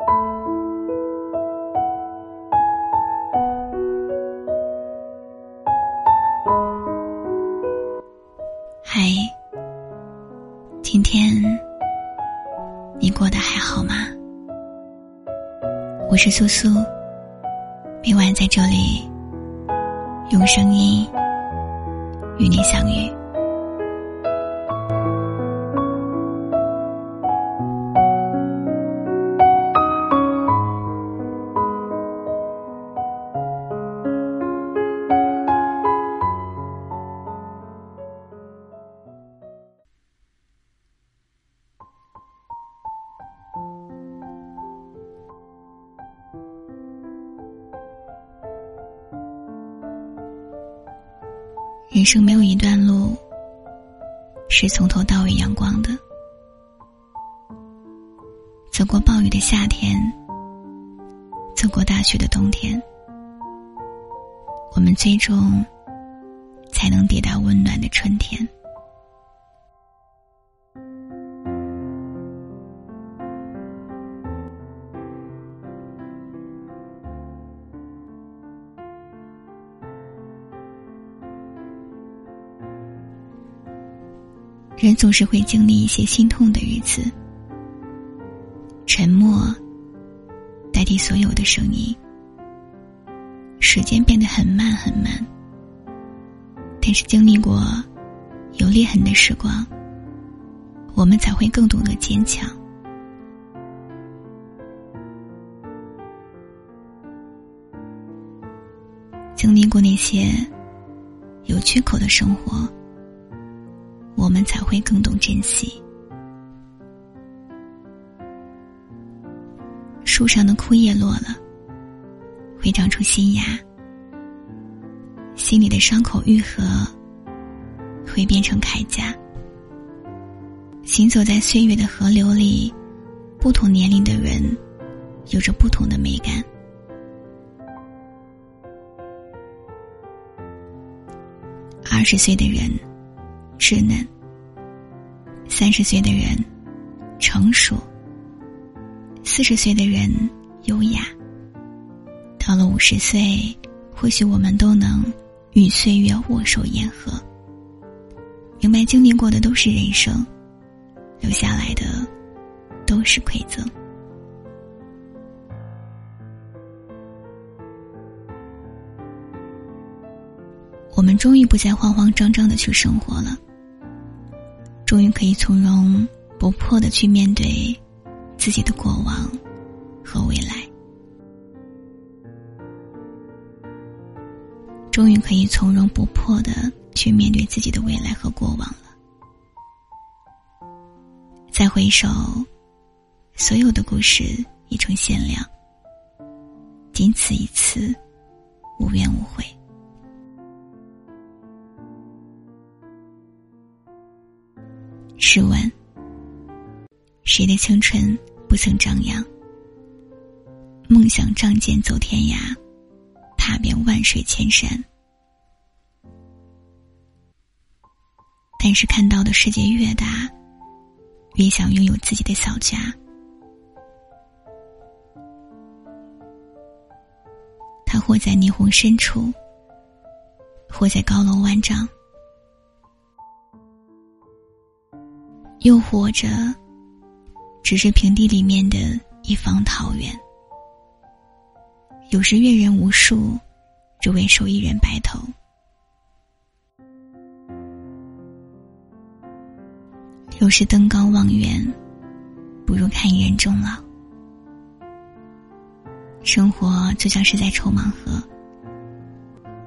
嗨，今天你过得还好吗？我是苏苏，每晚在这里用声音与你相遇。人生没有一段路是从头到尾阳光的。走过暴雨的夏天，走过大雪的冬天，我们最终才能抵达温暖的春天。人总是会经历一些心痛的日子，沉默代替所有的声音，时间变得很慢很慢。但是经历过有裂痕的时光，我们才会更懂得坚强。经历过那些有缺口的生活。我们才会更懂珍惜。树上的枯叶落了，会长出新芽；心里的伤口愈合，会变成铠甲。行走在岁月的河流里，不同年龄的人有着不同的美感。二十岁的人。稚嫩，三十岁的人成熟，四十岁的人优雅。到了五十岁，或许我们都能与岁月握手言和。明白经历过的都是人生，留下来的都是馈赠。我们终于不再慌慌张张的去生活了。终于可以从容不迫的去面对自己的过往和未来，终于可以从容不迫的去面对自己的未来和过往了。再回首，所有的故事已成限量，仅此一次，无怨无悔。试问，谁的青春不曾张扬？梦想仗剑走天涯，踏遍万水千山。但是看到的世界越大，越想拥有自己的小家。他或在霓虹深处，或在高楼万丈。又或者，只是平地里面的一方桃源。有时阅人无数，只为守一人白头；有时登高望远，不如看一人终老。生活就像是在抽盲盒，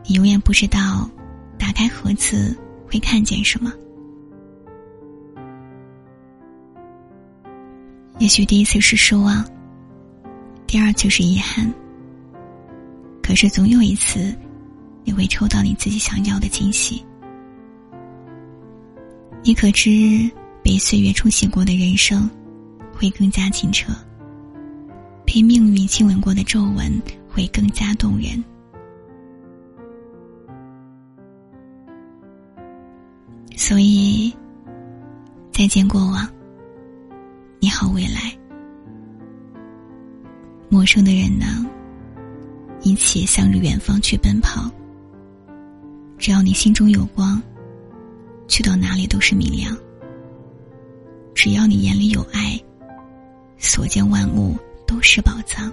你永远不知道打开盒子会看见什么。也许第一次是失望，第二次是遗憾。可是总有一次，你会抽到你自己想要的惊喜。你可知，被岁月冲洗过的人生，会更加清澈；被命运亲吻过的皱纹，会更加动人。所以，再见过往。你好，未来。陌生的人呢，一起向着远方去奔跑。只要你心中有光，去到哪里都是明亮。只要你眼里有爱，所见万物都是宝藏。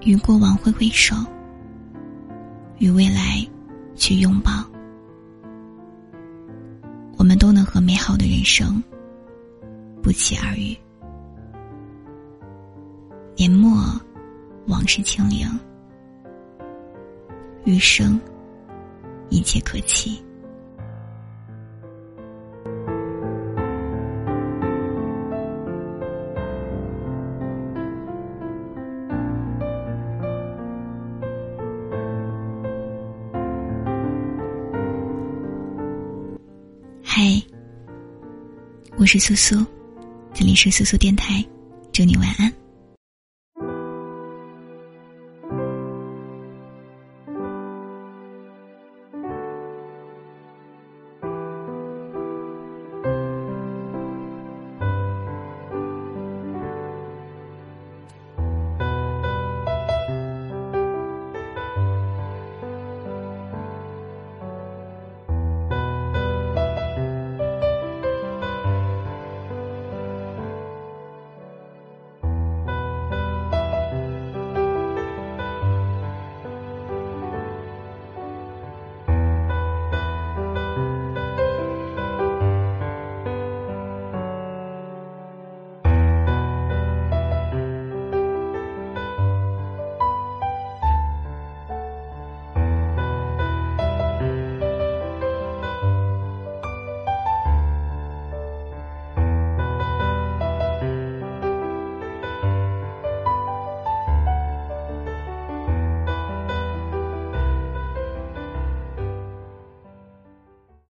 与过往挥挥手，与未来去拥抱。和美好的人生不期而遇。年末，往事清零，余生一切可期。嗨，我是苏苏，这里是苏苏电台，祝你晚安。